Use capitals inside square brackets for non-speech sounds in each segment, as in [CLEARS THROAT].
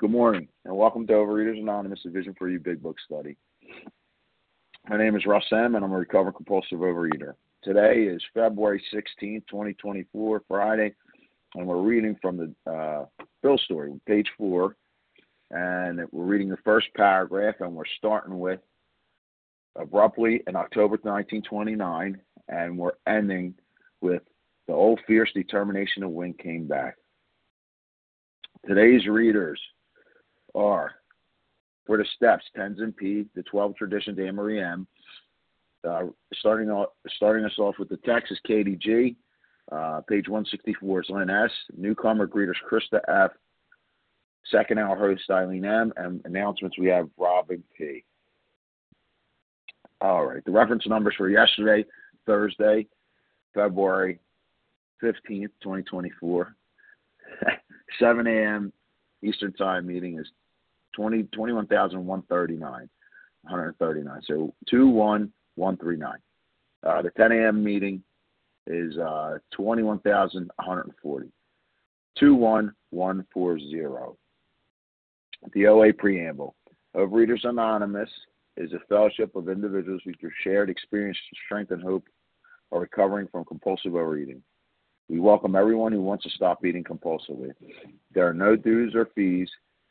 Good morning, and welcome to Overeaters Anonymous, a Vision for You Big Book study. My name is Russ M., and I'm a recovered compulsive overeater. Today is February 16th, 2024, Friday, and we're reading from the uh, Bill story, page four, and we're reading the first paragraph, and we're starting with abruptly in October 1929, and we're ending with the old fierce determination to win came back. Today's readers are for the steps, Tenzin P, the 12 traditions, Anne Marie M. Uh, starting, off, starting us off with the text is. Uh, page 164 is Lynn S. Newcomer greeters Krista F. Second hour host Eileen M. And announcements we have Robin P. All right. The reference numbers for yesterday, Thursday, February 15th, 2024. [LAUGHS] 7 a.m. Eastern Time meeting is 20, 21,139. 139. So 21139. Uh, the 10 a.m. meeting is uh, 21,140. 21140. The OA Preamble. Overeaters Anonymous is a fellowship of individuals who through shared experience, strength, and hope are recovering from compulsive overeating. We welcome everyone who wants to stop eating compulsively. There are no dues or fees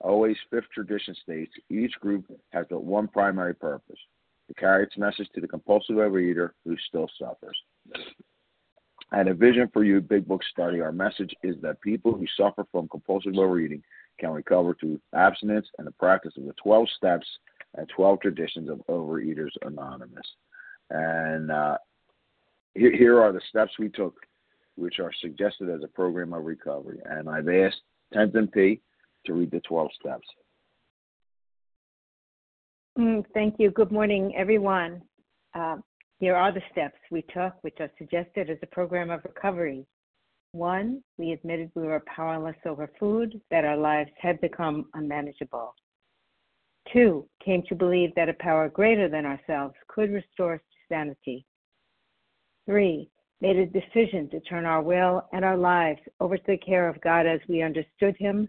always fifth tradition states, each group has but one primary purpose to carry its message to the compulsive overeater who still suffers. And a vision for you, Big Book Study, our message is that people who suffer from compulsive overeating can recover through abstinence and the practice of the 12 steps and 12 traditions of Overeaters Anonymous. And uh, here, here are the steps we took which are suggested as a program of recovery. And I've asked Tenzin P to read the 12 steps. Mm, thank you. Good morning, everyone. Uh, here are the steps we took, which are suggested as a program of recovery. One, we admitted we were powerless over food, that our lives had become unmanageable. Two, came to believe that a power greater than ourselves could restore us to sanity. Three, made a decision to turn our will and our lives over to the care of God as we understood Him.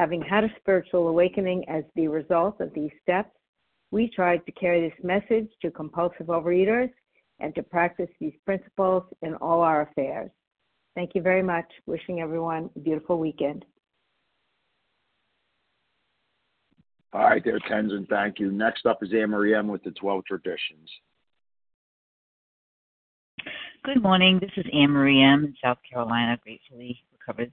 having had a spiritual awakening as the result of these steps, we tried to carry this message to compulsive overeaters and to practice these principles in all our affairs. Thank you very much. Wishing everyone a beautiful weekend. All right, there, Tenzin. Thank you. Next up is Anne Marie M with the 12 traditions. Good morning. This is Anne Marie M. in South Carolina, gratefully recovered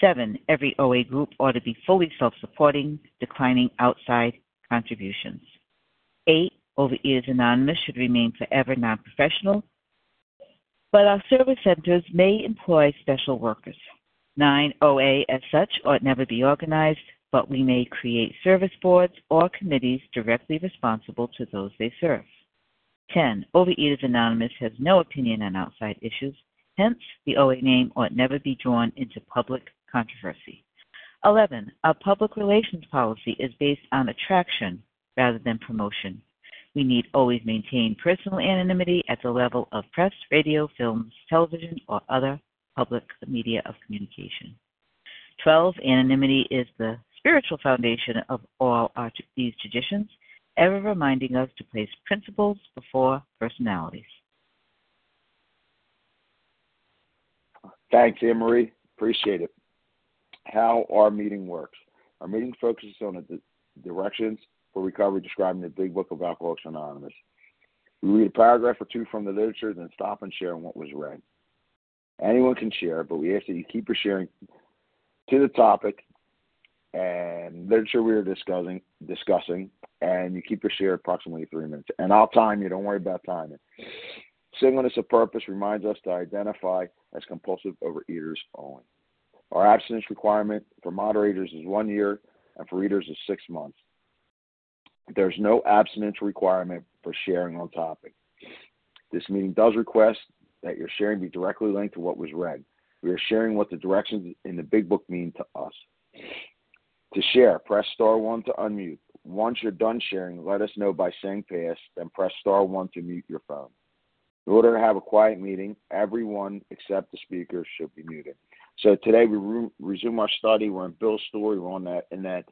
Seven, every OA group ought to be fully self supporting, declining outside contributions. Eight, Overeaters Anonymous should remain forever non professional, but our service centers may employ special workers. Nine, OA as such ought never be organized, but we may create service boards or committees directly responsible to those they serve. 10. Overeaters Anonymous has no opinion on outside issues. Hence, the OA name ought never be drawn into public controversy. 11. Our public relations policy is based on attraction rather than promotion. We need always maintain personal anonymity at the level of press, radio, films, television, or other public media of communication. 12. Anonymity is the spiritual foundation of all our, these traditions, ever reminding us to place principles before personalities. Thanks, Anne Marie. Appreciate it. How our meeting works. Our meeting focuses on the directions for recovery described in the Big Book of Alcoholics Anonymous. We read a paragraph or two from the literature, then stop and share on what was read. Anyone can share, but we ask that you keep your sharing to the topic and literature we are discussing, discussing, and you keep your share approximately three minutes. And I'll time you. Don't worry about timing. Singleness of purpose reminds us to identify as compulsive overeaters only. Our abstinence requirement for moderators is one year, and for readers is six months. There's no abstinence requirement for sharing on topic. This meeting does request that your sharing be directly linked to what was read. We are sharing what the directions in the big book mean to us. To share, press star one to unmute. Once you're done sharing, let us know by saying pass, then press star one to mute your phone. In order to have a quiet meeting, everyone except the speaker should be muted. So today we re- resume our study. We're in Bill's story. We're on that in that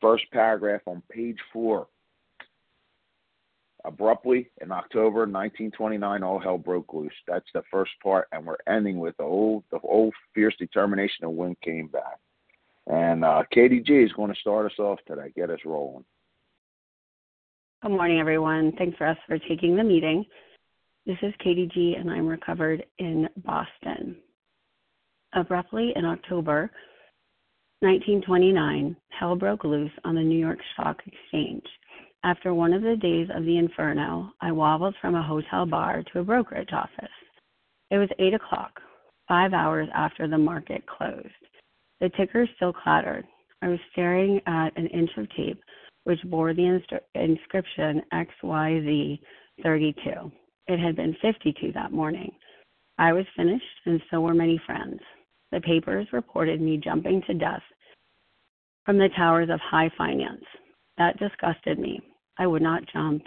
first paragraph on page four Abruptly, in October 1929, all hell broke loose. That's the first part, and we're ending with the old, the old fierce determination to win came back. And uh, KDG is going to start us off today, get us rolling. Good morning, everyone. Thanks for us for taking the meeting. This is KDG, and I'm recovered in Boston. Abruptly, in October 1929, hell broke loose on the New York Stock Exchange. After one of the days of the inferno, I wobbled from a hotel bar to a brokerage office. It was eight o'clock, five hours after the market closed. The ticker still clattered. I was staring at an inch of tape which bore the instru- inscription XYZ 32. It had been 52 that morning. I was finished, and so were many friends. The papers reported me jumping to death from the towers of high finance. That disgusted me. I would not jump.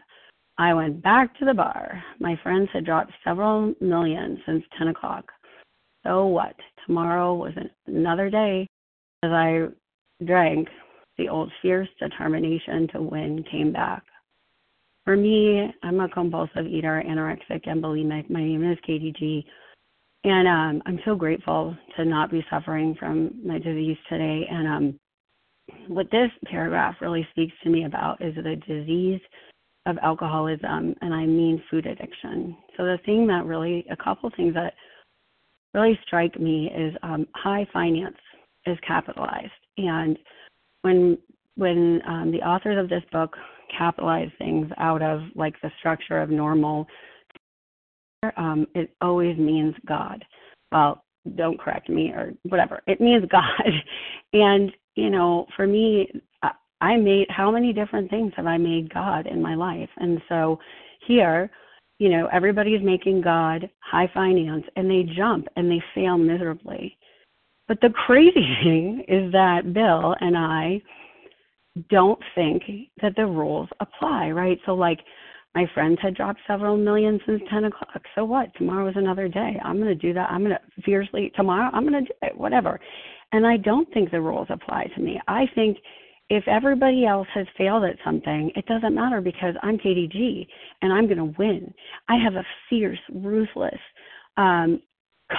I went back to the bar. My friends had dropped several million since 10 o'clock. So what? Tomorrow was another day. As I drank, the old fierce determination to win came back. For me, I'm a compulsive eater, anorexic, and bulimic. My name is KDG. And um, I'm so grateful to not be suffering from my disease today. And um, what this paragraph really speaks to me about is the disease of alcoholism, and I mean food addiction. So the thing that really, a couple things that really strike me is um, high finance is capitalized, and when when um, the authors of this book capitalize things out of like the structure of normal, um, it always means God. Well, don't correct me or whatever. It means [LAUGHS] God, and you know, for me, I made how many different things have I made God in my life? And so here, you know, everybody's making God high finance and they jump and they fail miserably. But the [LAUGHS] crazy thing is that Bill and I don't think that the rules apply, right? So, like, my friends had dropped several million since 10 o'clock. So what? Tomorrow is another day. I'm going to do that. I'm going to fiercely, tomorrow, I'm going to do it, whatever. And I don't think the rules apply to me. I think if everybody else has failed at something, it doesn't matter because I'm KDG and I'm going to win. I have a fierce, ruthless um,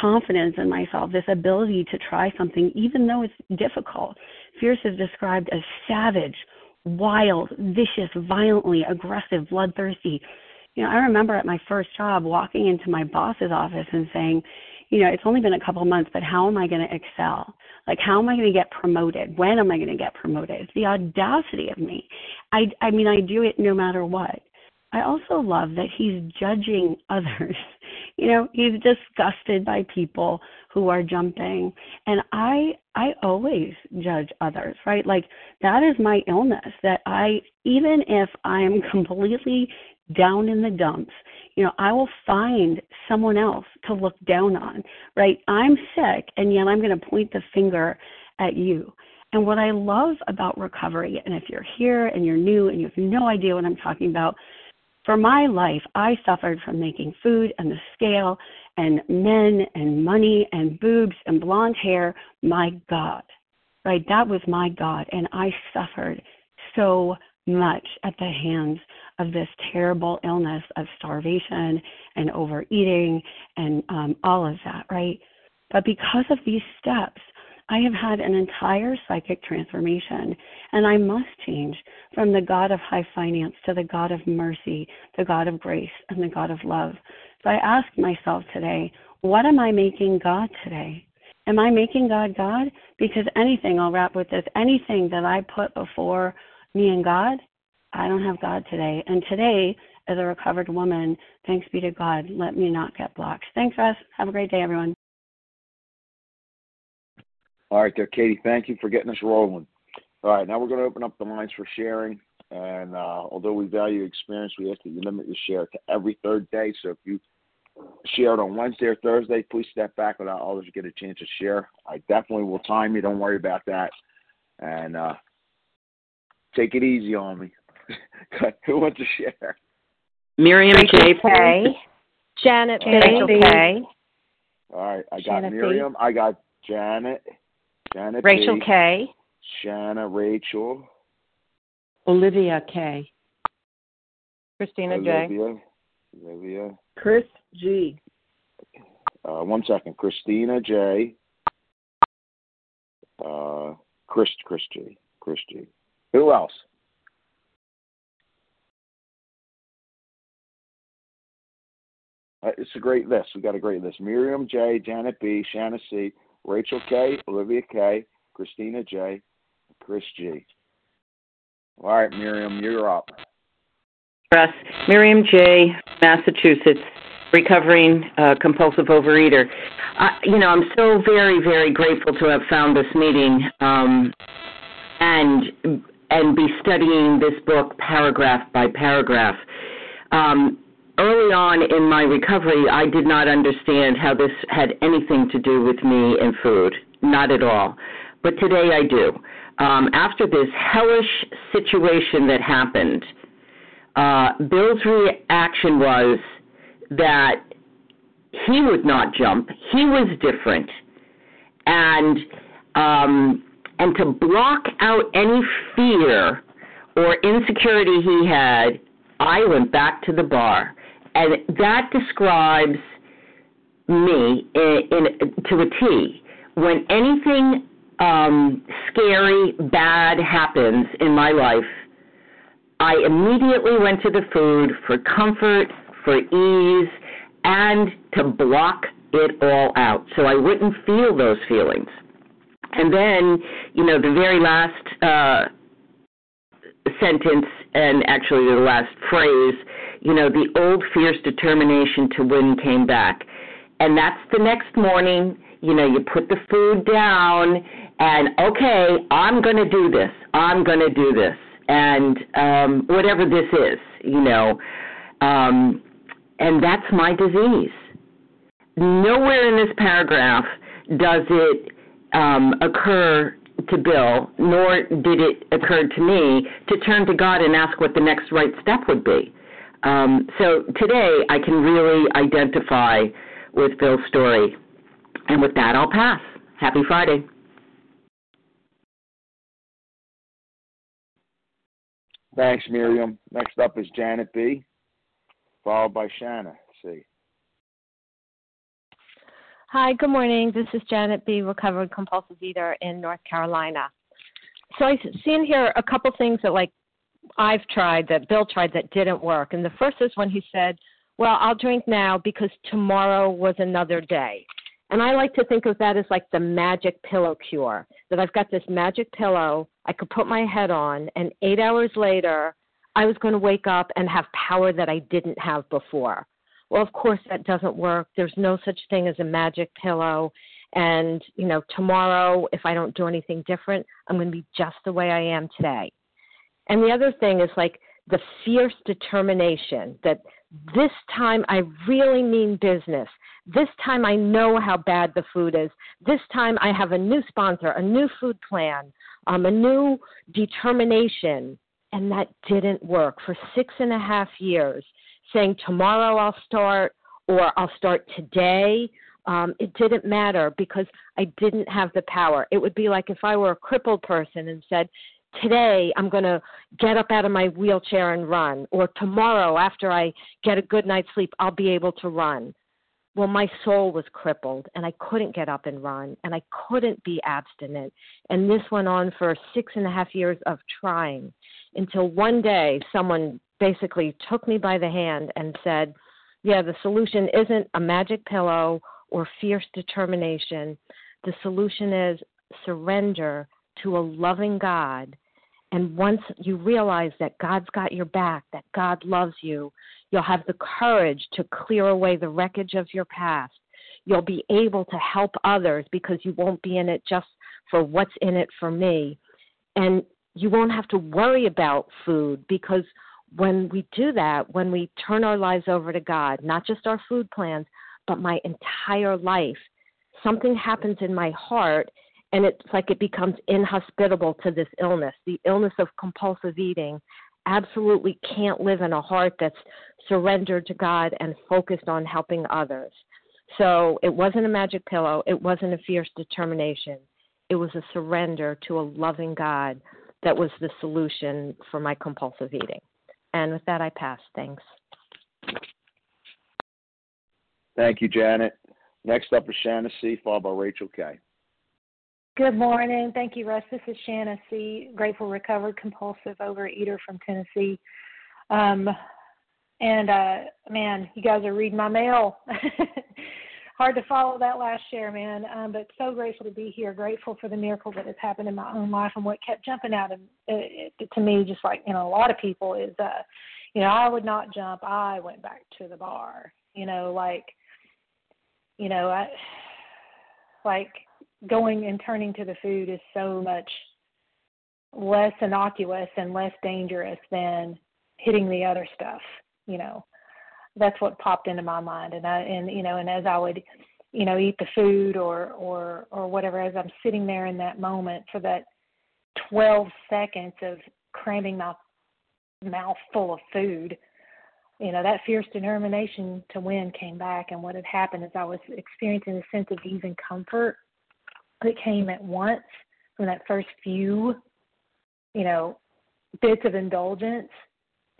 confidence in myself, this ability to try something even though it's difficult. Fierce is described as savage, wild, vicious, violently aggressive, bloodthirsty. You know, I remember at my first job walking into my boss's office and saying, you know, it's only been a couple months, but how am I going to excel? Like, how am I going to get promoted? When am I going to get promoted? The audacity of me. I, I mean, I do it no matter what. I also love that he's judging [LAUGHS] others. You know, he's disgusted by people who are jumping. And I I always judge others, right? Like that is my illness that I even if I am [LAUGHS] completely down in the dumps, you know, I will find someone else to look down on, right? I'm sick and yet I'm going to point the finger at you. And what I love about recovery, and if you're here and you're new and you have no idea what I'm talking about, for my life, I suffered from making food and the scale and men and money and boobs and blonde hair my God. Right? That was my God. And I suffered so much at the hands of this terrible illness of starvation and overeating and um, all of that, right? But because of these steps, I have had an entire psychic transformation, and I must change from the God of high finance to the God of mercy, the God of grace, and the God of love. So I ask myself today, what am I making God today? Am I making God God? Because anything, I'll wrap with this, anything that I put before me and God, I don't have God today. And today, as a recovered woman, thanks be to God, let me not get blocked. Thanks, Russ. Have a great day, everyone. All right, there, Katie. Thank you for getting us rolling. All right, now we're going to open up the lines for sharing. And uh, although we value experience, we ask that you limit your share to every third day. So if you shared on Wednesday or Thursday, please step back without others get a chance to share. I definitely will time you. Don't worry about that. And uh, take it easy on me. [LAUGHS] Who wants to share? Miriam J. K. Janet K. Rachel K. All right, I got Janet Miriam. I got Janet. Janet Rachel B, K. Shanna Rachel. Olivia K. Christina J. Olivia. Olivia. Chris G. Uh, one second. Christina J. Uh, Chris Chris G. Chris G. Who else? Uh, it's a great list. We got a great list. Miriam J, Janet B, Shanna C, Rachel K, Olivia K, Christina J, Chris G. All right, Miriam, you're up. Russ. Miriam J. Massachusetts, recovering uh, compulsive overeater. You know, I'm so very, very grateful to have found this meeting um, and and be studying this book paragraph by paragraph. Um, early on in my recovery, I did not understand how this had anything to do with me and food. Not at all. But today I do. Um, after this hellish situation that happened, uh, Bill's reaction was that he would not jump. He was different. And um, and to block out any fear or insecurity he had, I went back to the bar and that describes me in, in to a T. When anything um, scary, bad happens in my life, I immediately went to the food for comfort, for ease, and to block it all out so I wouldn't feel those feelings. And then, you know, the very last uh, sentence and actually the last phrase you know, the old fierce determination to win came back. And that's the next morning, you know, you put the food down and, okay, I'm going to do this. I'm going to do this. And um, whatever this is, you know, um, and that's my disease. Nowhere in this paragraph does it um, occur to Bill, nor did it occur to me to turn to God and ask what the next right step would be. Um, so today I can really identify with Bill's story. And with that, I'll pass. Happy Friday. Thanks, Miriam. Next up is Janet B., followed by Shanna C. Hi, good morning. This is Janet B., recovered compulsive eater in North Carolina. So I see in here a couple things that like I've tried that Bill tried that didn't work. And the first is when he said, "Well, I'll drink now because tomorrow was another day." And I like to think of that as like the magic pillow cure. That I've got this magic pillow I could put my head on, and eight hours later, I was going to wake up and have power that I didn't have before. Well, of course, that doesn't work. There's no such thing as a magic pillow. And, you know, tomorrow, if I don't do anything different, I'm going to be just the way I am today. And the other thing is like the fierce determination that this time I really mean business. This time I know how bad the food is. This time I have a new sponsor, a new food plan, um, a new determination. And that didn't work for six and a half years, saying tomorrow I'll start or I'll start today. Um, it didn't matter because I didn't have the power. It would be like if I were a crippled person and said, today I'm going to get up out of my wheelchair and run, or tomorrow after I get a good night's sleep, I'll be able to run. Well, my soul was crippled and I couldn't get up and run and I couldn't be abstinent. And this went on for six and a half years of trying until one day someone basically took me by the hand and said, Yeah, the solution isn't a magic pillow or fierce determination. The solution is surrender to a loving God. And once you realize that God's got your back, that God loves you, you'll have the courage to clear away the wreckage of your past. You'll be able to help others because you won't be in it just for what's in it for me. And you won't have to worry about food because when we do that, when we turn our lives over to God, not just our food plans, but my entire life, something happens in my heart and it's like it becomes inhospitable to this illness. The illness of compulsive eating absolutely can't live in a heart that's surrendered to God and focused on helping others. So it wasn't a magic pillow, it wasn't a fierce determination. It was a surrender to a loving God that was the solution for my compulsive eating. And with that, I pass. Thanks. Thank you, Janet. Next up is Shanna C., followed by Rachel K. Good morning. Thank you, Russ. This is Shanna C., grateful, recovered, compulsive overeater from Tennessee. Um, and uh, man, you guys are reading my mail. [LAUGHS] Hard to follow that last share, man. Um, but so grateful to be here. Grateful for the miracle that has happened in my own life and what kept jumping out of, uh, to me, just like you know, a lot of people is, uh, you know, I would not jump. I went back to the bar. You know, like, you know, I like going and turning to the food is so much less innocuous and less dangerous than hitting the other stuff you know. That's what popped into my mind and i and you know and as i would you know eat the food or or or whatever as i'm sitting there in that moment for that 12 seconds of cramming my mouth full of food you know that fierce determination to win came back and what had happened is i was experiencing a sense of ease and comfort that came at once from that first few, you know, bits of indulgence.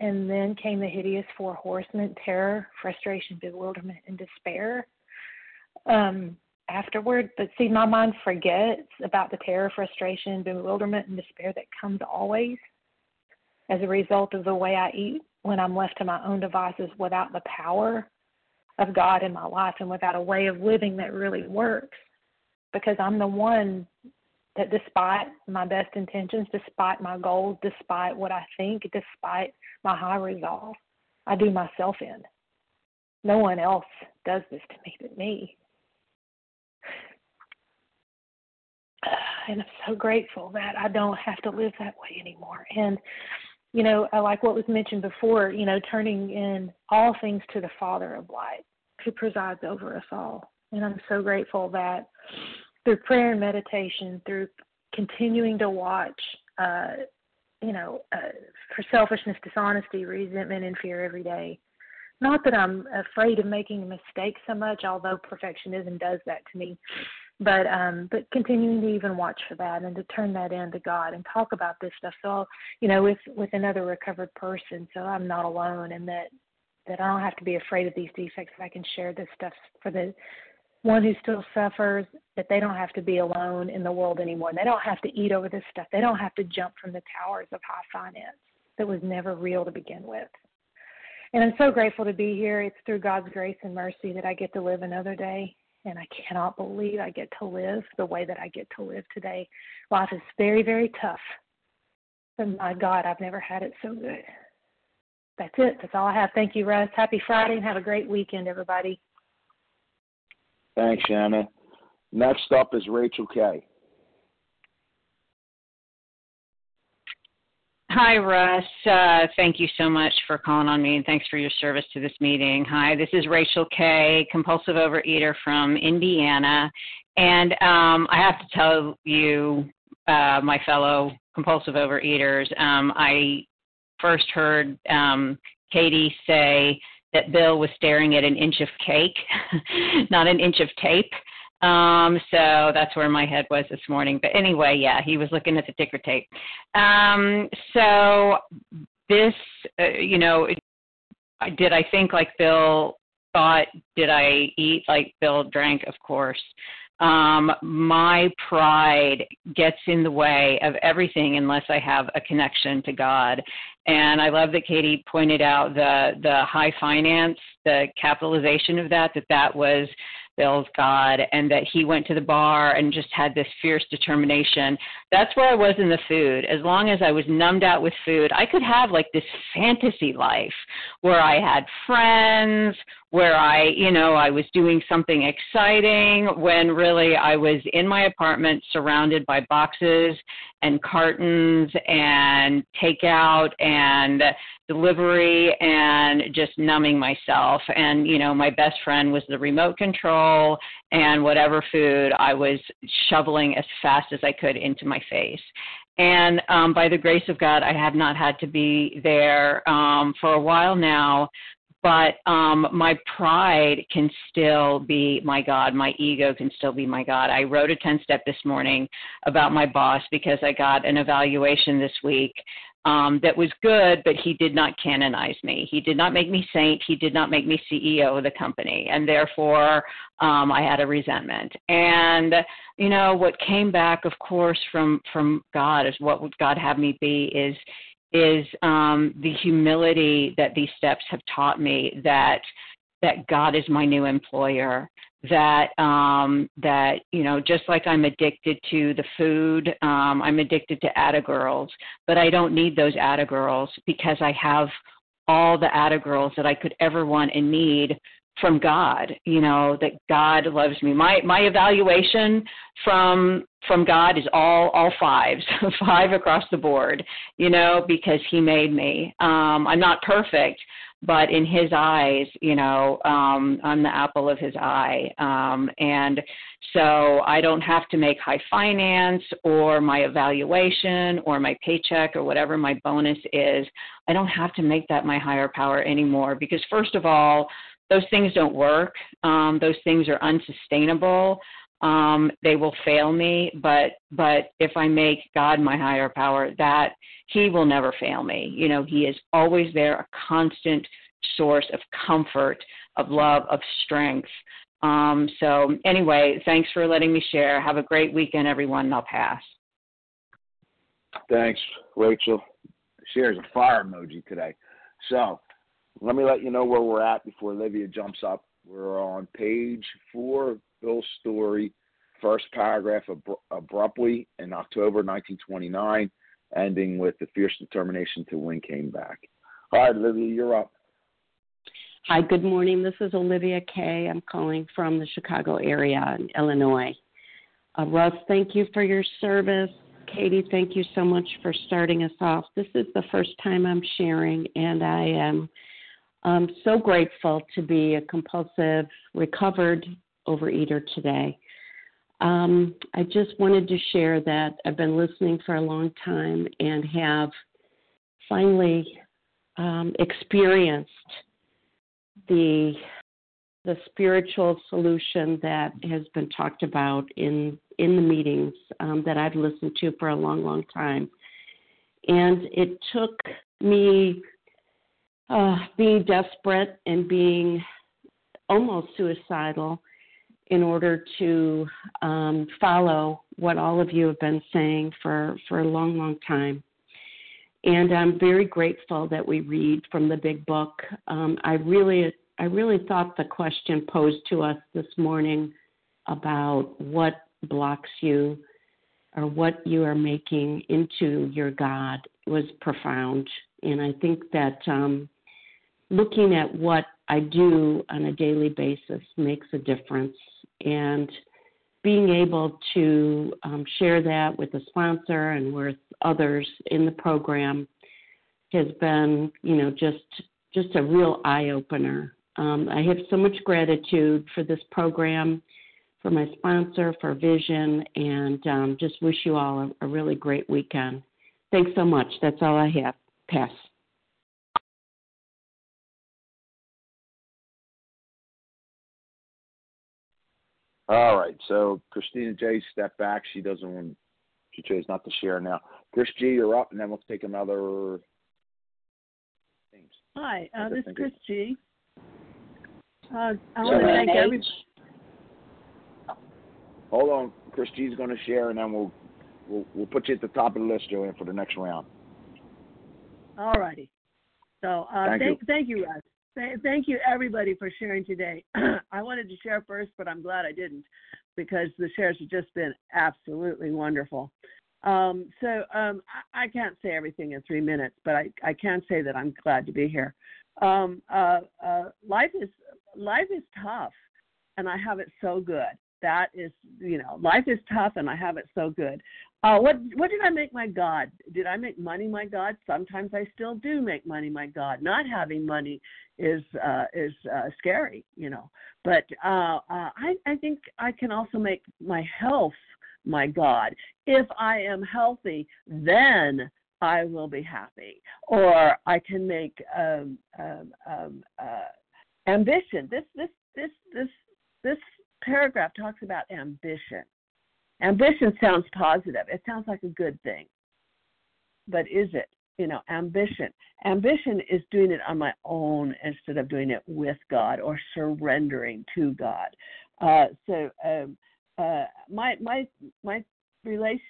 And then came the hideous four horsemen terror, frustration, bewilderment, and despair um, afterward. But see, my mind forgets about the terror, frustration, bewilderment, and despair that comes always as a result of the way I eat when I'm left to my own devices without the power of God in my life and without a way of living that really works because I'm the one that despite my best intentions, despite my goals, despite what I think, despite my high resolve, I do myself in. No one else does this to me but me. [SIGHS] And I'm so grateful that I don't have to live that way anymore. And, you know, I like what was mentioned before, you know, turning in all things to the Father of light who presides over us all. And I'm so grateful that through prayer and meditation, through continuing to watch, uh, you know, uh, for selfishness, dishonesty, resentment, and fear every day. Not that I'm afraid of making a mistake so much, although perfectionism does that to me. but um but continuing to even watch for that and to turn that in to god and talk about this stuff so you know with with another recovered person so i'm not alone and that that i don't have to be afraid of these defects i can share this stuff for the one who still suffers that they don't have to be alone in the world anymore they don't have to eat over this stuff they don't have to jump from the towers of high finance that was never real to begin with and i'm so grateful to be here it's through god's grace and mercy that i get to live another day and I cannot believe I get to live the way that I get to live today. Life is very, very tough. But my God, I've never had it so good. That's it. That's all I have. Thank you, Russ. Happy Friday and have a great weekend, everybody. Thanks, Shanna. Next up is Rachel Kay. Hi, Russ. Uh, thank you so much for calling on me, and thanks for your service to this meeting. Hi, this is Rachel Kay, compulsive overeater from Indiana. And um, I have to tell you, uh, my fellow compulsive overeaters, um, I first heard um, Katie say that Bill was staring at an inch of cake, [LAUGHS] not an inch of tape. Um, so that's where my head was this morning. But anyway, yeah, he was looking at the ticker tape. Um, so this, uh, you know, did I think like Bill thought? Did I eat like Bill drank? Of course. Um, my pride gets in the way of everything unless I have a connection to God. And I love that Katie pointed out the the high finance, the capitalization of that, that that was Bill's God and that he went to the bar and just had this fierce determination. That's where I was in the food. As long as I was numbed out with food, I could have like this fantasy life where I had friends, where I, you know, I was doing something exciting when really I was in my apartment surrounded by boxes and cartons and takeout and delivery and just numbing myself. And you know my best friend was the remote control and whatever food I was shoveling as fast as I could into my face. And um, by the grace of God, I have not had to be there um, for a while now but um, my pride can still be my God. My ego can still be my God. I wrote a 10 step this morning about my boss because I got an evaluation this week um, that was good, but he did not canonize me. He did not make me saint. He did not make me CEO of the company. And therefore, um, I had a resentment. And, you know, what came back, of course, from, from God is what would God have me be is is um, the humility that these steps have taught me that that God is my new employer. That um, that you know, just like I'm addicted to the food, um, I'm addicted to Atta girls, but I don't need those Atta girls because I have all the Atta girls that I could ever want and need from God, you know, that God loves me. My my evaluation from from God is all all fives, [LAUGHS] five across the board, you know, because he made me. Um I'm not perfect, but in his eyes, you know, um I'm the apple of his eye. Um and so I don't have to make high finance or my evaluation or my paycheck or whatever my bonus is. I don't have to make that my higher power anymore because first of all, those things don't work. Um, those things are unsustainable. Um, they will fail me, but but if I make God my higher power, that He will never fail me. You know, He is always there, a constant source of comfort, of love, of strength. Um, so anyway, thanks for letting me share. Have a great weekend, everyone. And I'll pass. Thanks, Rachel. Shares a fire emoji today. So let me let you know where we're at before Olivia jumps up. We're on page four of Bill's story, first paragraph abruptly in October 1929, ending with the fierce determination to win came back. All right, Olivia, you're up. Hi, good morning. This is Olivia Kay. I'm calling from the Chicago area in Illinois. Uh, Russ, thank you for your service. Katie, thank you so much for starting us off. This is the first time I'm sharing, and I am I'm so grateful to be a compulsive, recovered overeater today. Um, I just wanted to share that I've been listening for a long time and have finally um, experienced the the spiritual solution that has been talked about in in the meetings um, that I've listened to for a long, long time. And it took me uh, being desperate and being almost suicidal in order to um, follow what all of you have been saying for, for a long, long time. And I'm very grateful that we read from the big book. Um, I really, I really thought the question posed to us this morning about what blocks you or what you are making into your God was profound. And I think that um, looking at what I do on a daily basis makes a difference. And being able to um, share that with the sponsor and with others in the program has been, you know, just just a real eye opener. Um, I have so much gratitude for this program, for my sponsor, for Vision, and um, just wish you all a, a really great weekend. Thanks so much. That's all I have. Pass. All right. So Christina J stepped back. She doesn't want. She chose not to share now. Chris G, you're up, and then we'll take another. Things. Hi, uh, this is Chris G. Uh, I want to thank everybody. Hold on, Chris G is going to share, and then we'll we'll we'll put you at the top of the list, Joanne, for the next round. All righty. So uh, thank, thank, you. thank you, Russ. Thank you, everybody, for sharing today. [CLEARS THROAT] I wanted to share first, but I'm glad I didn't because the shares have just been absolutely wonderful. Um, so um, I, can't say everything in three minutes, but I, I can say that I'm glad to be here. Um, uh, uh, life is life is tough, and I have it so good. That is, you know, life is tough, and I have it so good. Uh, what what did I make my God? Did I make money my God? Sometimes I still do make money my God. Not having money is uh, is uh, scary, you know. But uh, uh, I I think I can also make my health my God. If I am healthy, then I will be happy. Or I can make um, um, um, uh, ambition. This this this this this paragraph talks about ambition Ambition sounds positive. It sounds like a good thing. But is it? You know, ambition. Ambition is doing it on my own instead of doing it with God or surrendering to God. Uh, so um, uh, my my my relation,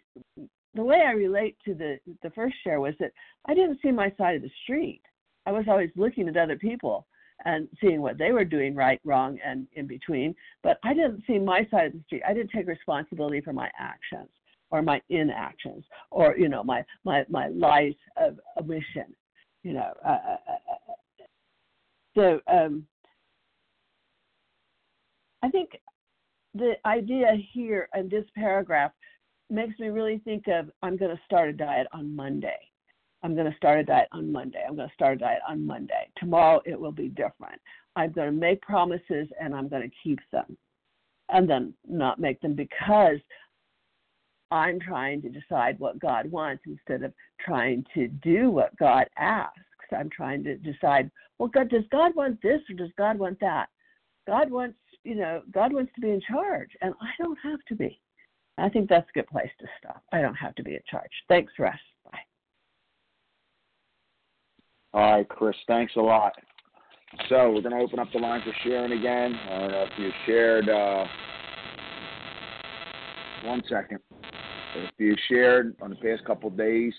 the way I relate to the the first share was that I didn't see my side of the street. I was always looking at other people and seeing what they were doing right, wrong, and in between. But I didn't see my side of the street. I didn't take responsibility for my actions or my inactions or you know my my my lies of omission. You know, uh, uh, uh, uh, so um, I think the idea here in this paragraph makes me really think of I'm going to start a diet on Monday I'm going to start a diet on Monday. I'm going to start a diet on Monday. Tomorrow it will be different. I'm going to make promises and I'm going to keep them and then not make them because I'm trying to decide what God wants instead of trying to do what God asks. I'm trying to decide, well, God, does God want this or does God want that? God wants, you know, God wants to be in charge, and I don't have to be. I think that's a good place to stop. I don't have to be in charge. Thanks, Russ. All right, Chris, thanks a lot. So we're going to open up the line for sharing again. I don't know if you shared. Uh, one second. If you shared on the past couple of days,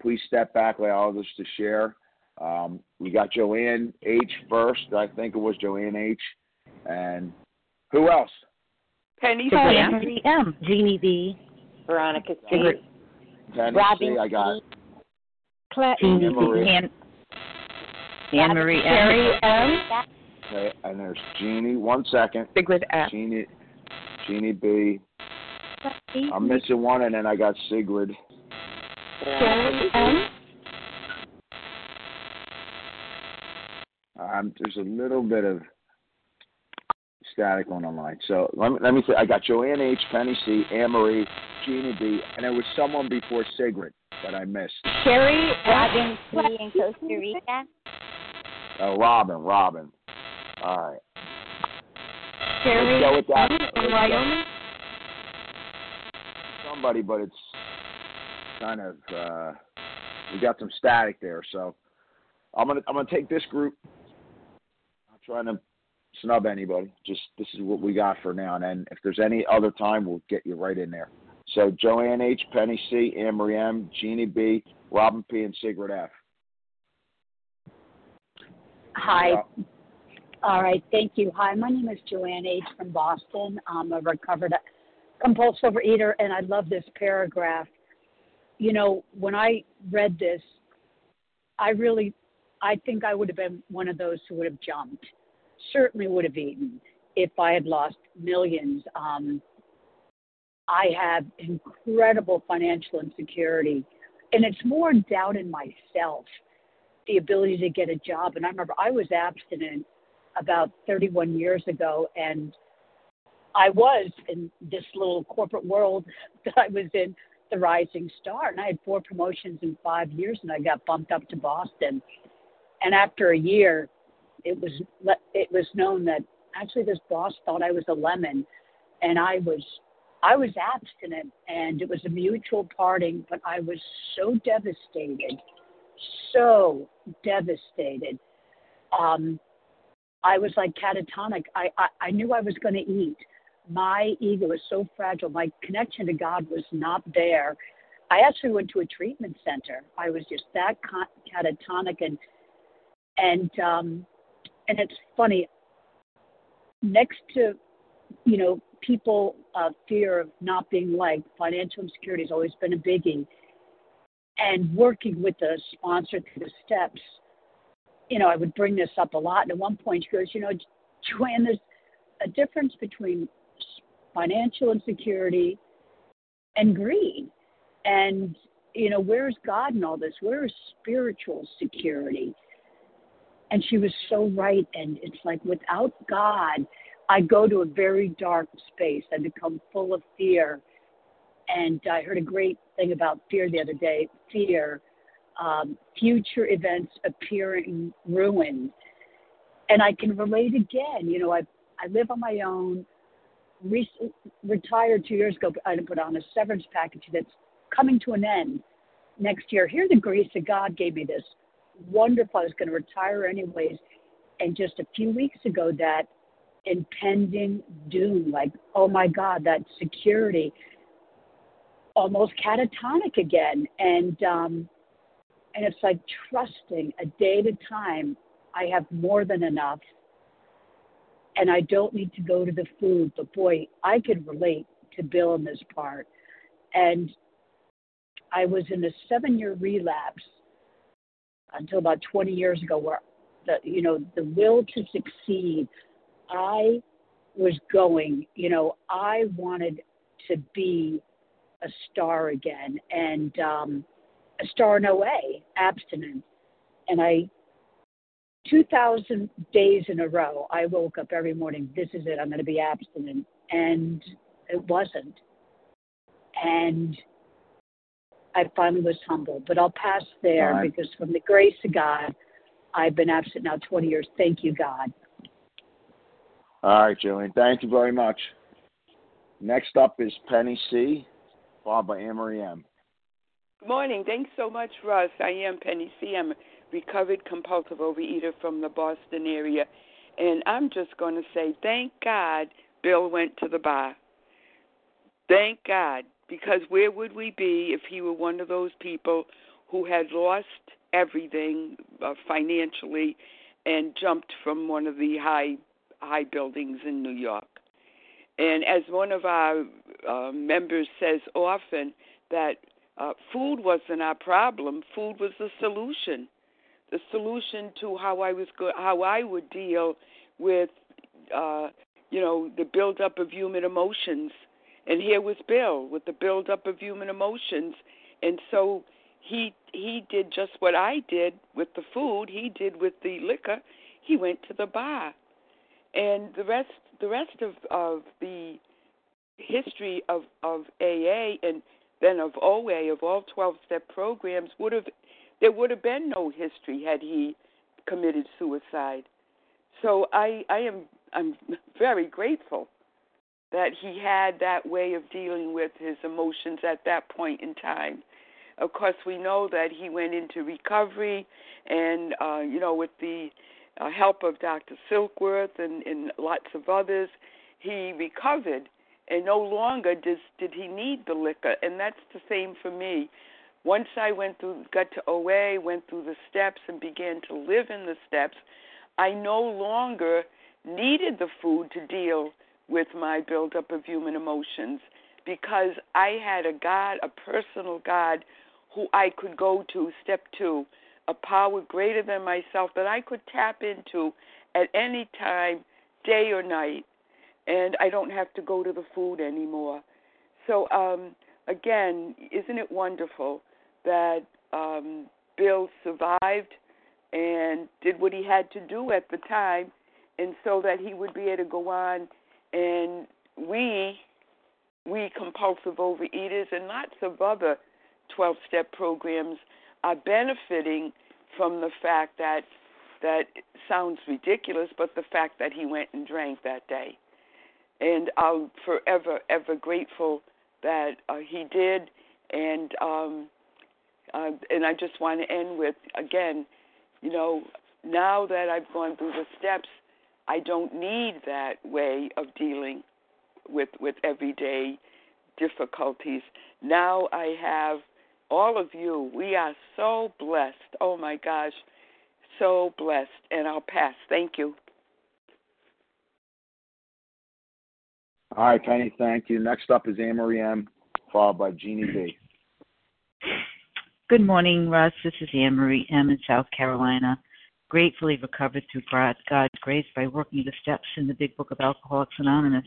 please step back, allow others to share. Um, we got Joanne H first. I think it was Joanne H. And who else? Penny C. M. Jeannie B. Veronica C. Penny Robin C. I got. Claire Jeannie Marie. Anne Marie M. Sherry M. Okay, and there's Jeannie. One second. Sigrid F. Jeannie, Jeannie B. I'm missing one, and then I got Sigrid. Sherry M. Um, there's a little bit of static on the line. So let me let me say I got Joanne H, Penny C, Anne Marie, Jeannie B, and there was someone before Sigrid that I missed. Sherry Robin C in Costa Rica. Oh, Robin, Robin. All right. Sherry go with that. In Wyoming. Somebody, but it's kind of uh, we got some static there. So I'm gonna I'm gonna take this group. I'm trying to snub anybody. Just this is what we got for now, and then if there's any other time, we'll get you right in there. So Joanne H, Penny C, Anne Marie M, Jeannie B, Robin P, and Sigrid F. Hi. All right, thank you. Hi, my name is Joanne H. from Boston. I'm a recovered compulsive overeater, and I love this paragraph. You know, when I read this, I really, I think I would have been one of those who would have jumped. Certainly would have eaten if I had lost millions. Um, I have incredible financial insecurity, and it's more doubt in myself, the ability to get a job. And I remember I was abstinent about 31 years ago, and I was in this little corporate world [LAUGHS] that I was in, the rising star, and I had four promotions in five years, and I got bumped up to Boston. And after a year, it was it was known that actually this boss thought I was a lemon, and I was I was abstinent, and it was a mutual parting, but I was so devastated, so devastated. Um, I was like catatonic. I, I, I knew I was going to eat. My ego was so fragile. My connection to God was not there. I actually went to a treatment center. I was just that catatonic and and um and it's funny next to you know people uh, fear of not being liked financial insecurity has always been a biggie and working with the sponsor through the steps you know, I would bring this up a lot. And at one point, she goes, you know, Joanne, there's a difference between financial insecurity and greed. And, you know, where's God in all this? Where is spiritual security? And she was so right. And it's like, without God, I go to a very dark space. I become full of fear. And I heard a great thing about fear the other day. Fear um, future events appearing ruined. And I can relate again. You know, I I live on my own. Re- retired two years ago. I put on a severance package that's coming to an end next year. Here, the grace of God gave me this wonderful. I was going to retire anyways, and just a few weeks ago, that impending doom, like oh my God, that security, almost catatonic again, and um, and it's like trusting a day at a time, I have more than enough and I don't need to go to the food. But boy, I could relate to Bill in this part. And I was in a seven year relapse until about 20 years ago where the, you know, the will to succeed, I was going, you know, I wanted to be a star again. And, um, a star in OA, abstinence. And I, 2,000 days in a row, I woke up every morning, this is it, I'm going to be abstinent. And it wasn't. And I finally was humbled. But I'll pass there right. because from the grace of God, I've been absent now 20 years. Thank you, God. All right, Julian. Thank you very much. Next up is Penny C, Anne Marie M. Good morning. Thanks so much, Russ. I am Penny C. I'm a recovered compulsive overeater from the Boston area. And I'm just going to say, thank God Bill went to the bar. Thank God. Because where would we be if he were one of those people who had lost everything uh, financially and jumped from one of the high high buildings in New York? And as one of our uh, members says often, that uh, food wasn't our problem. Food was the solution. The solution to how I was go- how I would deal with, uh, you know, the buildup of human emotions. And here was Bill with the buildup of human emotions, and so he he did just what I did with the food. He did with the liquor. He went to the bar, and the rest the rest of of the history of of AA and then of OA, of all 12 step programs, would have there would have been no history had he committed suicide. So I I am I'm very grateful that he had that way of dealing with his emotions at that point in time. Of course, we know that he went into recovery, and uh, you know, with the uh, help of Dr. Silkworth and, and lots of others, he recovered, and no longer does, did he need the liquor. And that's the same for me. Once I went through, got to OA, went through the steps, and began to live in the steps, I no longer needed the food to deal with my buildup of human emotions because I had a God, a personal God, who I could go to, step two, a power greater than myself that I could tap into at any time, day or night, and I don't have to go to the food anymore. So, um, again, isn't it wonderful that um, Bill survived and did what he had to do at the time, and so that he would be able to go on and we we compulsive overeaters and lots of other 12 step programs are benefiting from the fact that that sounds ridiculous but the fact that he went and drank that day and I'm forever ever grateful that uh, he did and um uh, and I just want to end with again you know now that I've gone through the steps I don't need that way of dealing with with everyday difficulties. Now I have all of you. We are so blessed. Oh my gosh, so blessed. And I'll pass. Thank you. All right, Penny, thank you. Next up is Anne Marie M, followed by Jeannie B. Good morning, Russ. This is Anne Marie M in South Carolina gratefully recovered through God's grace by working the steps in the Big Book of Alcoholics Anonymous.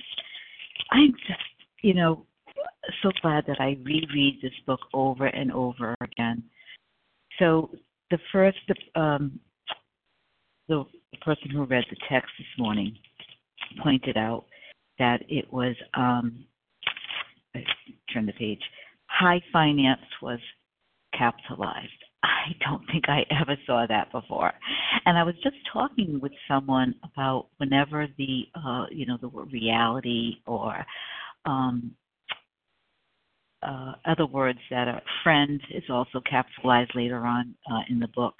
I'm just, you know, so glad that I reread this book over and over again. So the first, um, the person who read the text this morning pointed out that it was, um, turn the page, high finance was capitalized. I don't think I ever saw that before. And I was just talking with someone about whenever the uh you know the word reality or um uh other words that are friend is also capitalized later on uh, in the book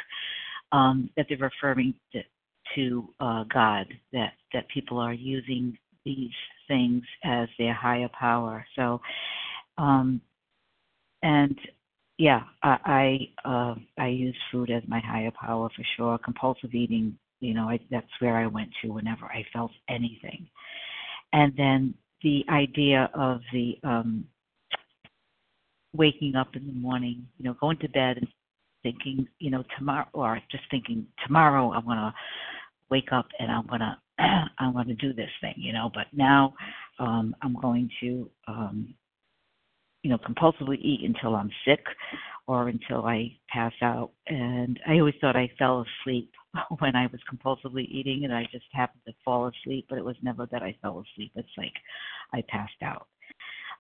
um that they're referring to, to uh God that that people are using these things as their higher power. So um and yeah, I I, uh, I use food as my higher power for sure. Compulsive eating, you know, I, that's where I went to whenever I felt anything. And then the idea of the um waking up in the morning, you know, going to bed and thinking, you know, tomorrow, or just thinking tomorrow I'm gonna wake up and I'm gonna [CLEARS THROAT] I'm gonna do this thing, you know. But now um I'm going to um you know, compulsively eat until I'm sick or until I pass out. And I always thought I fell asleep [LAUGHS] when I was compulsively eating and I just happened to fall asleep, but it was never that I fell asleep. It's like I passed out.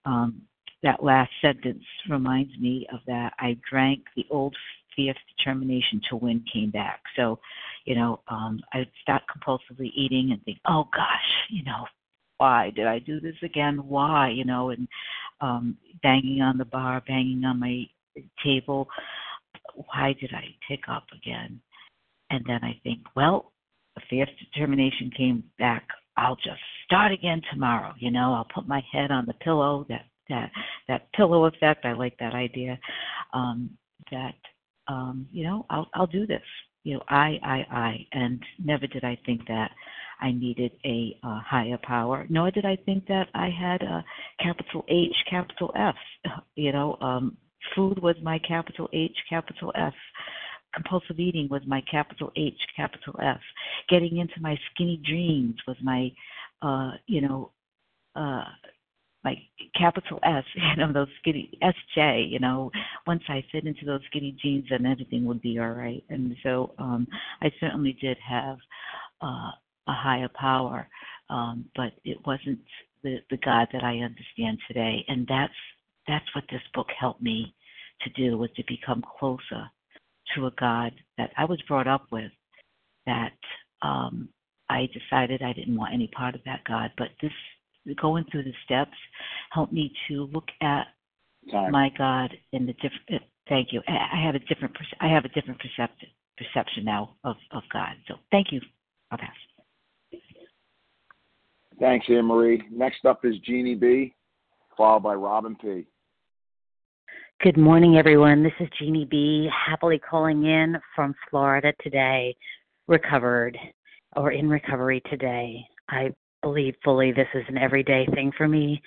Um, that last sentence reminds me of that. I drank the old fierce determination to win came back. So, you know, um, I'd start compulsively eating and think, oh gosh, you know, why did I do this again? Why, you know, and um, banging on the bar, banging on my table. Why did I pick up again? And then I think, well, a fierce determination came back. I'll just start again tomorrow. You know, I'll put my head on the pillow. That that that pillow effect. I like that idea. Um, that um, you know, I'll I'll do this. You know, I I I. And never did I think that I needed a uh, higher power, nor did I think that I had a capital H, capital F. [LAUGHS] You know, um, food was my capital H, capital F. Compulsive eating was my capital H, capital F. Getting into my skinny dreams was my, uh, you know, uh, my capital S, [LAUGHS] you know, those skinny SJ, you know, once I fit into those skinny jeans, then everything would be all right. And so um, I certainly did have uh, a higher power, um, but it wasn't the the God that I understand today, and that's that's what this book helped me to do was to become closer to a God that I was brought up with, that um, I decided I didn't want any part of that, God. But this going through the steps helped me to look at Time. my God in the different. Eh, thank you. I I have a different. I have a different perception perception now of of God. So thank you. I'll pass. Thanks, Anne Marie. Next up is Jeannie B, followed by Robin P. Good morning, everyone. This is Jeannie B, happily calling in from Florida today, recovered or in recovery today. I believe fully this is an everyday thing for me.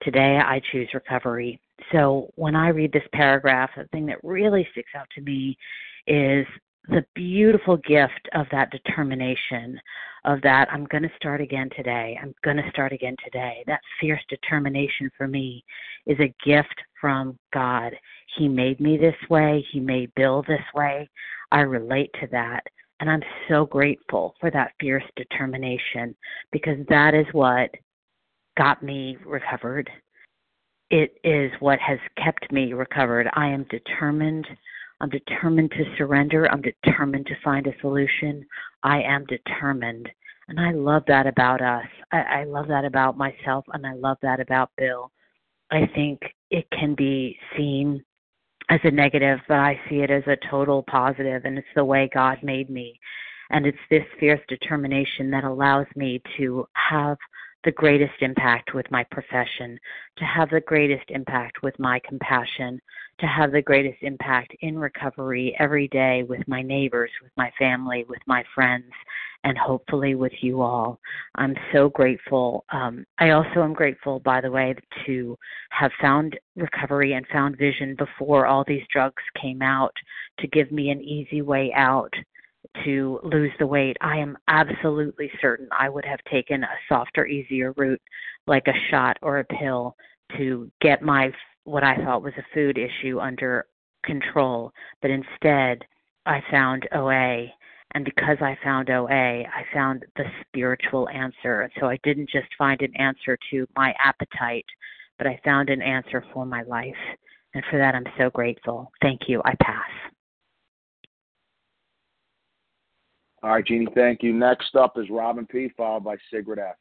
Today, I choose recovery. So, when I read this paragraph, the thing that really sticks out to me is the beautiful gift of that determination of that I'm going to start again today. I'm going to start again today. That fierce determination for me is a gift from God. He made me this way. He made Bill this way. I relate to that. And I'm so grateful for that fierce determination because that is what got me recovered. It is what has kept me recovered. I am determined. I'm determined to surrender. I'm determined to find a solution. I am determined. And I love that about us. I, I love that about myself, and I love that about Bill. I think it can be seen as a negative, but I see it as a total positive, and it's the way God made me. And it's this fierce determination that allows me to have the greatest impact with my profession, to have the greatest impact with my compassion, to have the greatest impact in recovery every day with my neighbors, with my family, with my friends, and hopefully with you all. I'm so grateful. Um, I also am grateful, by the way, to have found recovery and found vision before all these drugs came out to give me an easy way out to lose the weight. I am absolutely certain I would have taken a softer, easier route like a shot or a pill to get my what I thought was a food issue under control. But instead, I found OA. And because I found OA, I found the spiritual answer. So I didn't just find an answer to my appetite, but I found an answer for my life. And for that, I'm so grateful. Thank you. I pass. All right, Jeannie, thank you. Next up is Robin P, followed by Sigrid F.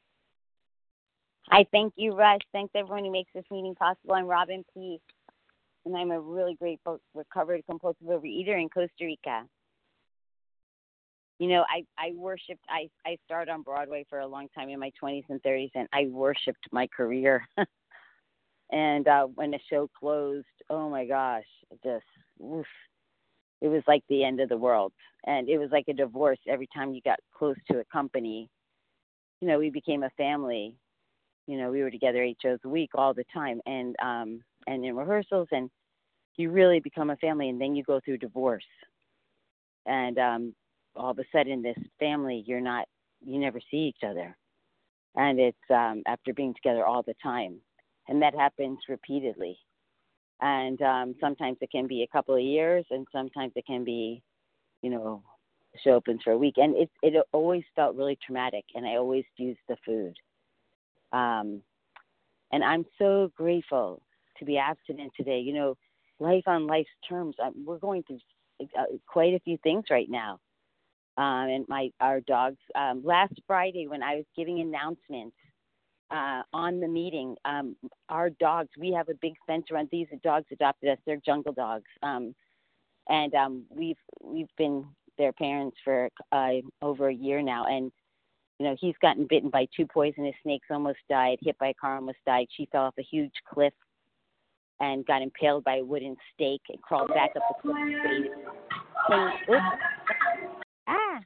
Hi, thank you, Russ. Thanks everyone who makes this meeting possible. I'm Robin P. And I'm a really grateful recovered compulsive overeater in Costa Rica. You know, I I worshipped. I I started on Broadway for a long time in my 20s and 30s, and I worshipped my career. [LAUGHS] and uh when the show closed, oh my gosh, just oof, it was like the end of the world, and it was like a divorce. Every time you got close to a company, you know, we became a family. You know, we were together eight shows a week all the time, and um and in rehearsals, and you really become a family, and then you go through divorce, and um all of a sudden this family you're not you never see each other. And it's um after being together all the time. And that happens repeatedly and um sometimes it can be a couple of years and sometimes it can be you know show opens for a week. And it it always felt really traumatic and i always used the food. Um and i'm so grateful to be abstinent today. You know life on life's terms um, we're going through uh, quite a few things right now. Um, and my our dogs. Um, last Friday, when I was giving announcements uh, on the meeting, um, our dogs. We have a big fence around. These dogs adopted us. They're jungle dogs, um, and um, we've we've been their parents for uh, over a year now. And you know, he's gotten bitten by two poisonous snakes, almost died. Hit by a car, almost died. She fell off a huge cliff and got impaled by a wooden stake and crawled back up the cliff. And, oops, ah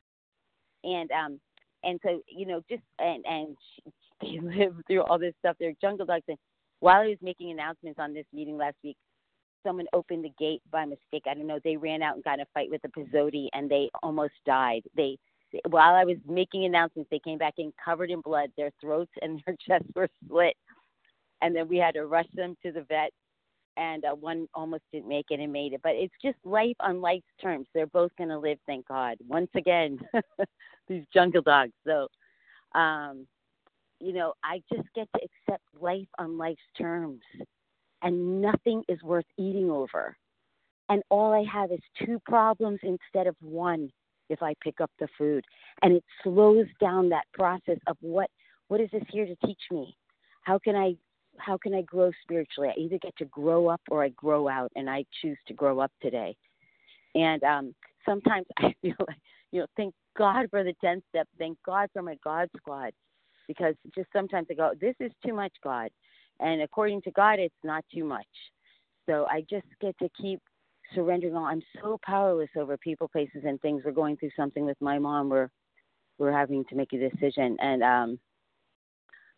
and um and so you know just and and [LAUGHS] she, they live through all this stuff they're jungle dogs and while i was making announcements on this meeting last week someone opened the gate by mistake i don't know they ran out and got in a fight with the pizote and they almost died they while i was making announcements they came back in covered in blood their throats and [LAUGHS] their chests were split and then we had to rush them to the vet and uh, one almost didn't make it and made it. But it's just life on life's terms. They're both going to live, thank God. Once again, [LAUGHS] these jungle dogs. So, um, you know, I just get to accept life on life's terms, and nothing is worth eating over. And all I have is two problems instead of one. if I pick up the food. And it slows down that process of what what is this here to teach me? How can I how can I grow spiritually? I either get to grow up or I grow out and I choose to grow up today. And um sometimes [LAUGHS] I feel like, you know, thank God for the 10 step. Thank God for my God squad. Because just sometimes I go, this is too much, God. And according to God, it's not too much. So I just get to keep surrendering all. I'm so powerless over people, places, and things. We're going through something with my mom. We're we're having to make a decision and um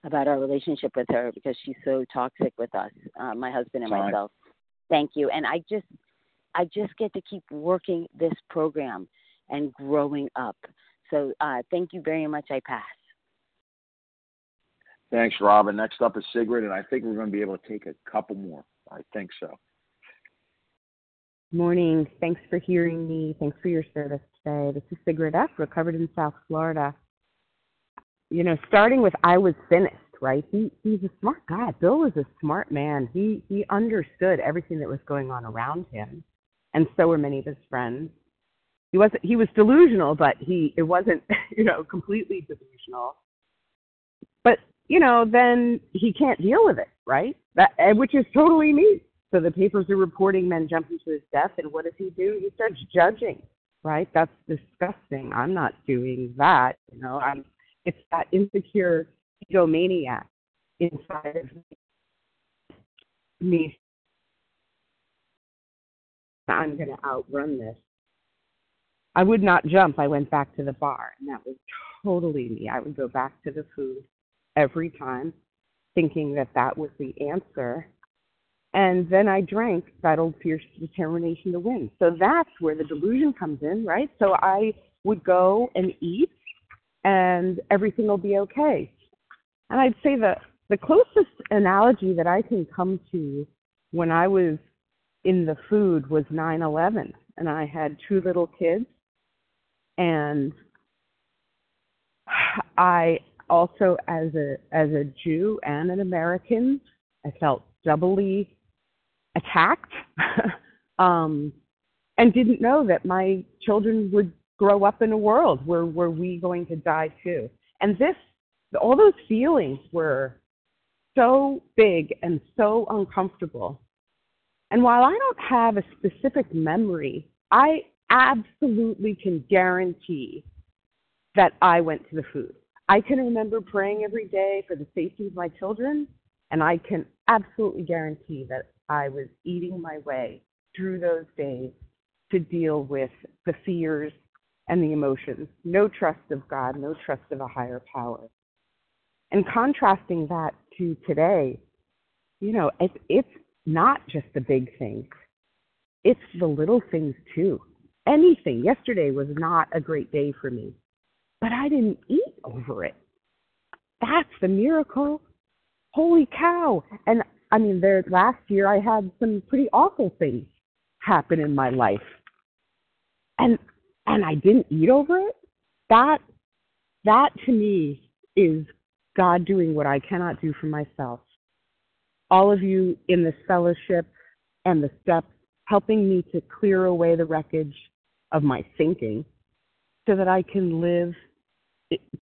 about our relationship with her because she's so toxic with us, uh, my husband and Fine. myself. Thank you. And I just I just get to keep working this program and growing up. So uh, thank you very much. I pass. Thanks, Robin. Next up is Sigrid, and I think we're going to be able to take a couple more. I think so. Morning. Thanks for hearing me. Thanks for your service today. This is Sigrid F., recovered in South Florida. You know, starting with I was finished, right? He he's a smart guy. Bill was a smart man. He he understood everything that was going on around him, and so were many of his friends. He wasn't he was delusional, but he it wasn't [LAUGHS] you know completely delusional. But you know, then he can't deal with it, right? That which is totally me. So the papers are reporting men jumping to his death, and what does he do? He starts judging, right? That's disgusting. I'm not doing that. You know, I'm. It's that insecure egomaniac inside of me. I'm going to outrun this. I would not jump. I went back to the bar, and that was totally me. I would go back to the food every time, thinking that that was the answer. And then I drank that old fierce determination to win. So that's where the delusion comes in, right? So I would go and eat, and everything will be okay. And I'd say the the closest analogy that I can come to when I was in the food was 9/11, and I had two little kids, and I also as a as a Jew and an American, I felt doubly attacked, [LAUGHS] um, and didn't know that my children would grow up in a world where were we going to die too. And this, all those feelings were so big and so uncomfortable. And while I don't have a specific memory, I absolutely can guarantee that I went to the food. I can remember praying every day for the safety of my children, and I can absolutely guarantee that I was eating my way through those days to deal with the fears and the emotions. No trust of God, no trust of a higher power. And contrasting that to today, you know, it's, it's not just the big things, it's the little things too. Anything. Yesterday was not a great day for me, but I didn't eat over it. That's the miracle. Holy cow. And I mean, there last year I had some pretty awful things happen in my life. And and I didn't eat over it. That that to me is God doing what I cannot do for myself. All of you in this fellowship and the steps helping me to clear away the wreckage of my thinking so that I can live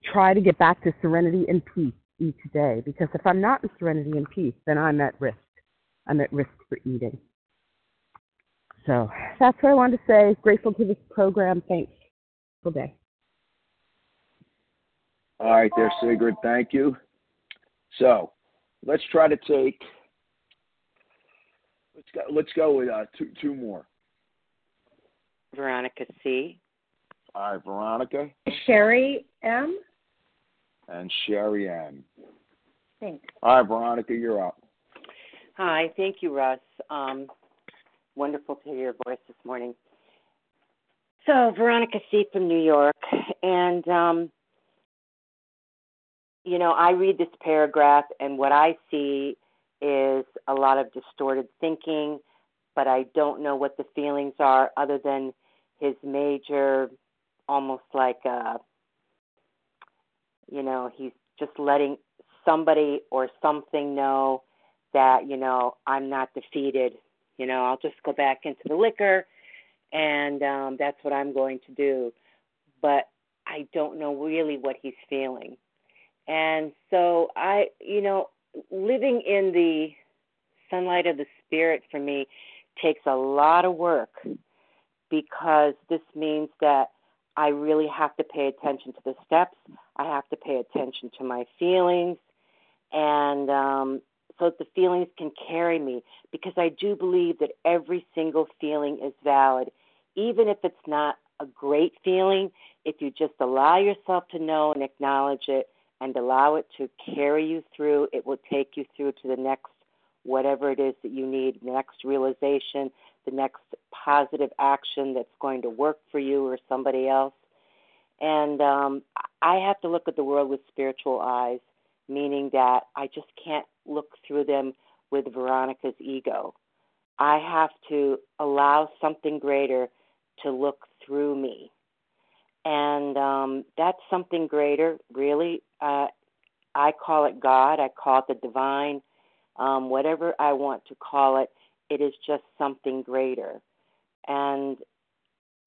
try to get back to serenity and peace each day because if I'm not in serenity and peace, then I'm at risk. I'm at risk for eating. So that's what I wanted to say. Grateful to this program. Thanks. Good day. All right, there, Sigrid. Thank you. So let's try to take. Let's go. Let's go with uh, two two more. Veronica C. All right, Veronica Sherry M. and Sherry Ann. Thanks. All right, Veronica, you're up. Hi, thank you, Russ. Um, wonderful to hear your voice this morning. So, Veronica C. from New York, and um, you know, I read this paragraph, and what I see is a lot of distorted thinking, but I don't know what the feelings are other than his major, almost like a, you know, he's just letting somebody or something know that, you know, I'm not defeated. You know, I'll just go back into the liquor and um that's what I'm going to do. but I don't know really what he's feeling. And so I, you know, living in the sunlight of the spirit for me takes a lot of work because this means that I really have to pay attention to the steps. I have to pay attention to my feelings, and um, so that the feelings can carry me. Because I do believe that every single feeling is valid, even if it's not a great feeling. If you just allow yourself to know and acknowledge it, and allow it to carry you through, it will take you through to the next whatever it is that you need, next realization, the next positive action that's going to work for you or somebody else. And um, I have to look at the world with spiritual eyes, meaning that I just can't look through them with Veronica's ego. I have to allow something greater to look through me. And um, that's something greater, really. Uh, I call it God, I call it the divine, um, whatever I want to call it it is just something greater. And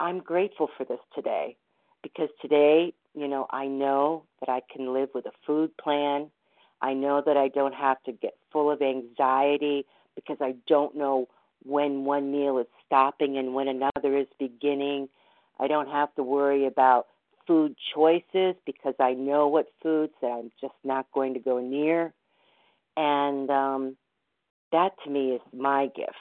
I'm grateful for this today because today, you know, I know that I can live with a food plan. I know that I don't have to get full of anxiety because I don't know when one meal is stopping and when another is beginning. I don't have to worry about food choices because I know what foods that I'm just not going to go near. And um, that to me is my gift.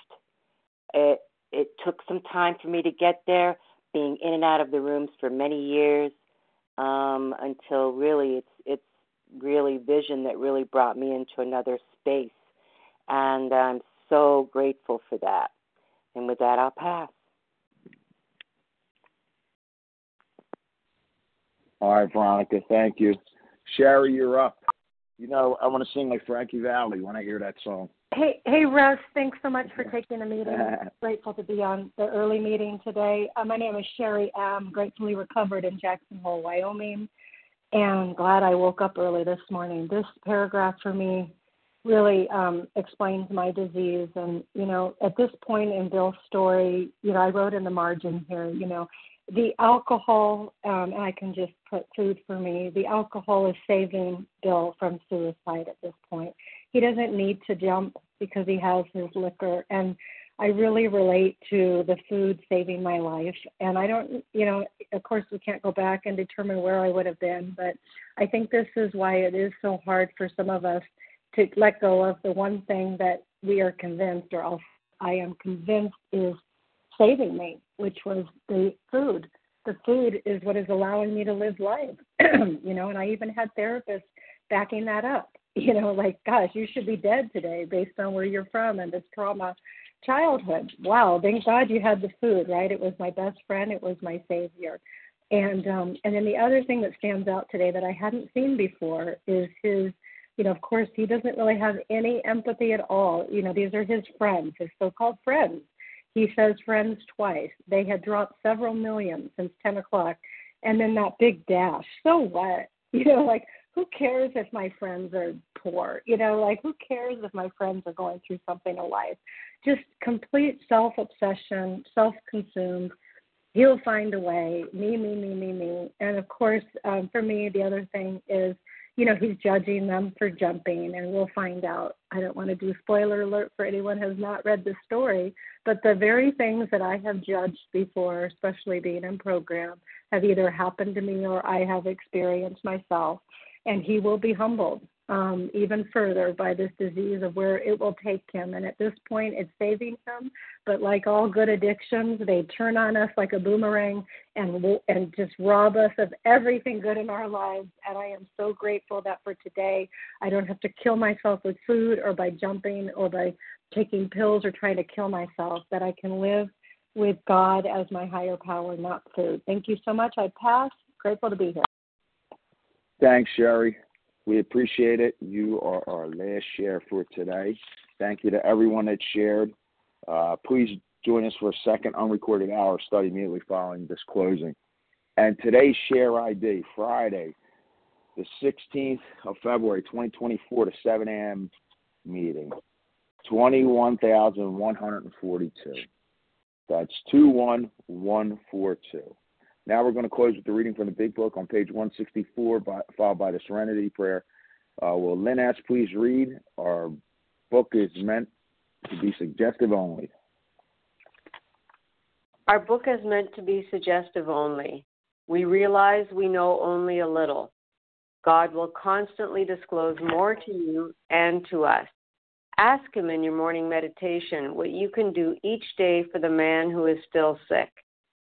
It it took some time for me to get there, being in and out of the rooms for many years, um, until really it's it's really vision that really brought me into another space, and I'm so grateful for that. And with that, I'll pass. All right, Veronica, thank you. Sherry, you're up. You know, I want to sing like Frankie Valli when I hear that song. Hey, hey, Russ. Thanks so much for taking the meeting. Grateful to be on the early meeting today. Uh, my name is Sherry M. Gratefully recovered in Jackson Hole, Wyoming, and glad I woke up early this morning. This paragraph for me really um, explains my disease. And you know, at this point in Bill's story, you know, I wrote in the margin here, you know, the alcohol, um, and I can just put food for me. The alcohol is saving Bill from suicide at this point he doesn't need to jump because he has his liquor and I really relate to the food saving my life. And I don't, you know, of course, we can't go back and determine where I would have been, but I think this is why it is so hard for some of us to let go of the one thing that we are convinced, or else I am convinced, is saving me, which was the food. The food is what is allowing me to live life, [CLEARS THROAT] you know, and I even had therapists backing that up [LAUGHS] you know, like, gosh, you should be dead today based on where you're from and this trauma childhood. Wow, thank God you had the food, right? It was my best friend, it was my savior. And um and then the other thing that stands out today that I hadn't seen before is his you know, of course he doesn't really have any empathy at all. You know, these are his friends, his so called friends. He says friends twice. They had dropped several million since ten o'clock and then that big dash. So what? [LAUGHS] You know, like who cares if my friends are poor? You know, like who cares if my friends are going through something in life? Just complete self obsession, self consumed. He'll find a way. Me, me, me, me, me. And of course, um, for me, the other thing is, you know, he's judging them for jumping, and we'll find out. I don't want to do spoiler alert for anyone who has not read the story, but the very things that I have judged before, especially being in program, have either happened to me or I have experienced myself and he will be humbled um, even further by this disease of where it will take him. And at this point, it's saving him. But like all good addictions, they turn on us like a boomerang and and just rob us of everything good in our lives. And I am so grateful that for today, I don't have to kill myself with food or by jumping or by taking pills or trying to kill myself. That I can live with God as my higher power, not food. Thank you so much. I pass. Grateful to be here. Thanks, Sherry. We appreciate it. You are our last share for today. Thank you to everyone that shared. Uh, please join us for a second unrecorded hour study immediately following this closing. And today's share ID, Friday, the 16th of February, 2024 to 7 a.m. meeting, 21,142. That's 21142. Now we're going to close with the reading from the Big Book on page 164, by, followed by the Serenity Prayer. Uh, will Lynn ask, please read? Our book is meant to be suggestive only. Our book is meant to be suggestive only. We realize we know only a little. God will constantly disclose more to you and to us. Ask Him in your morning meditation what you can do each day for the man who is still sick.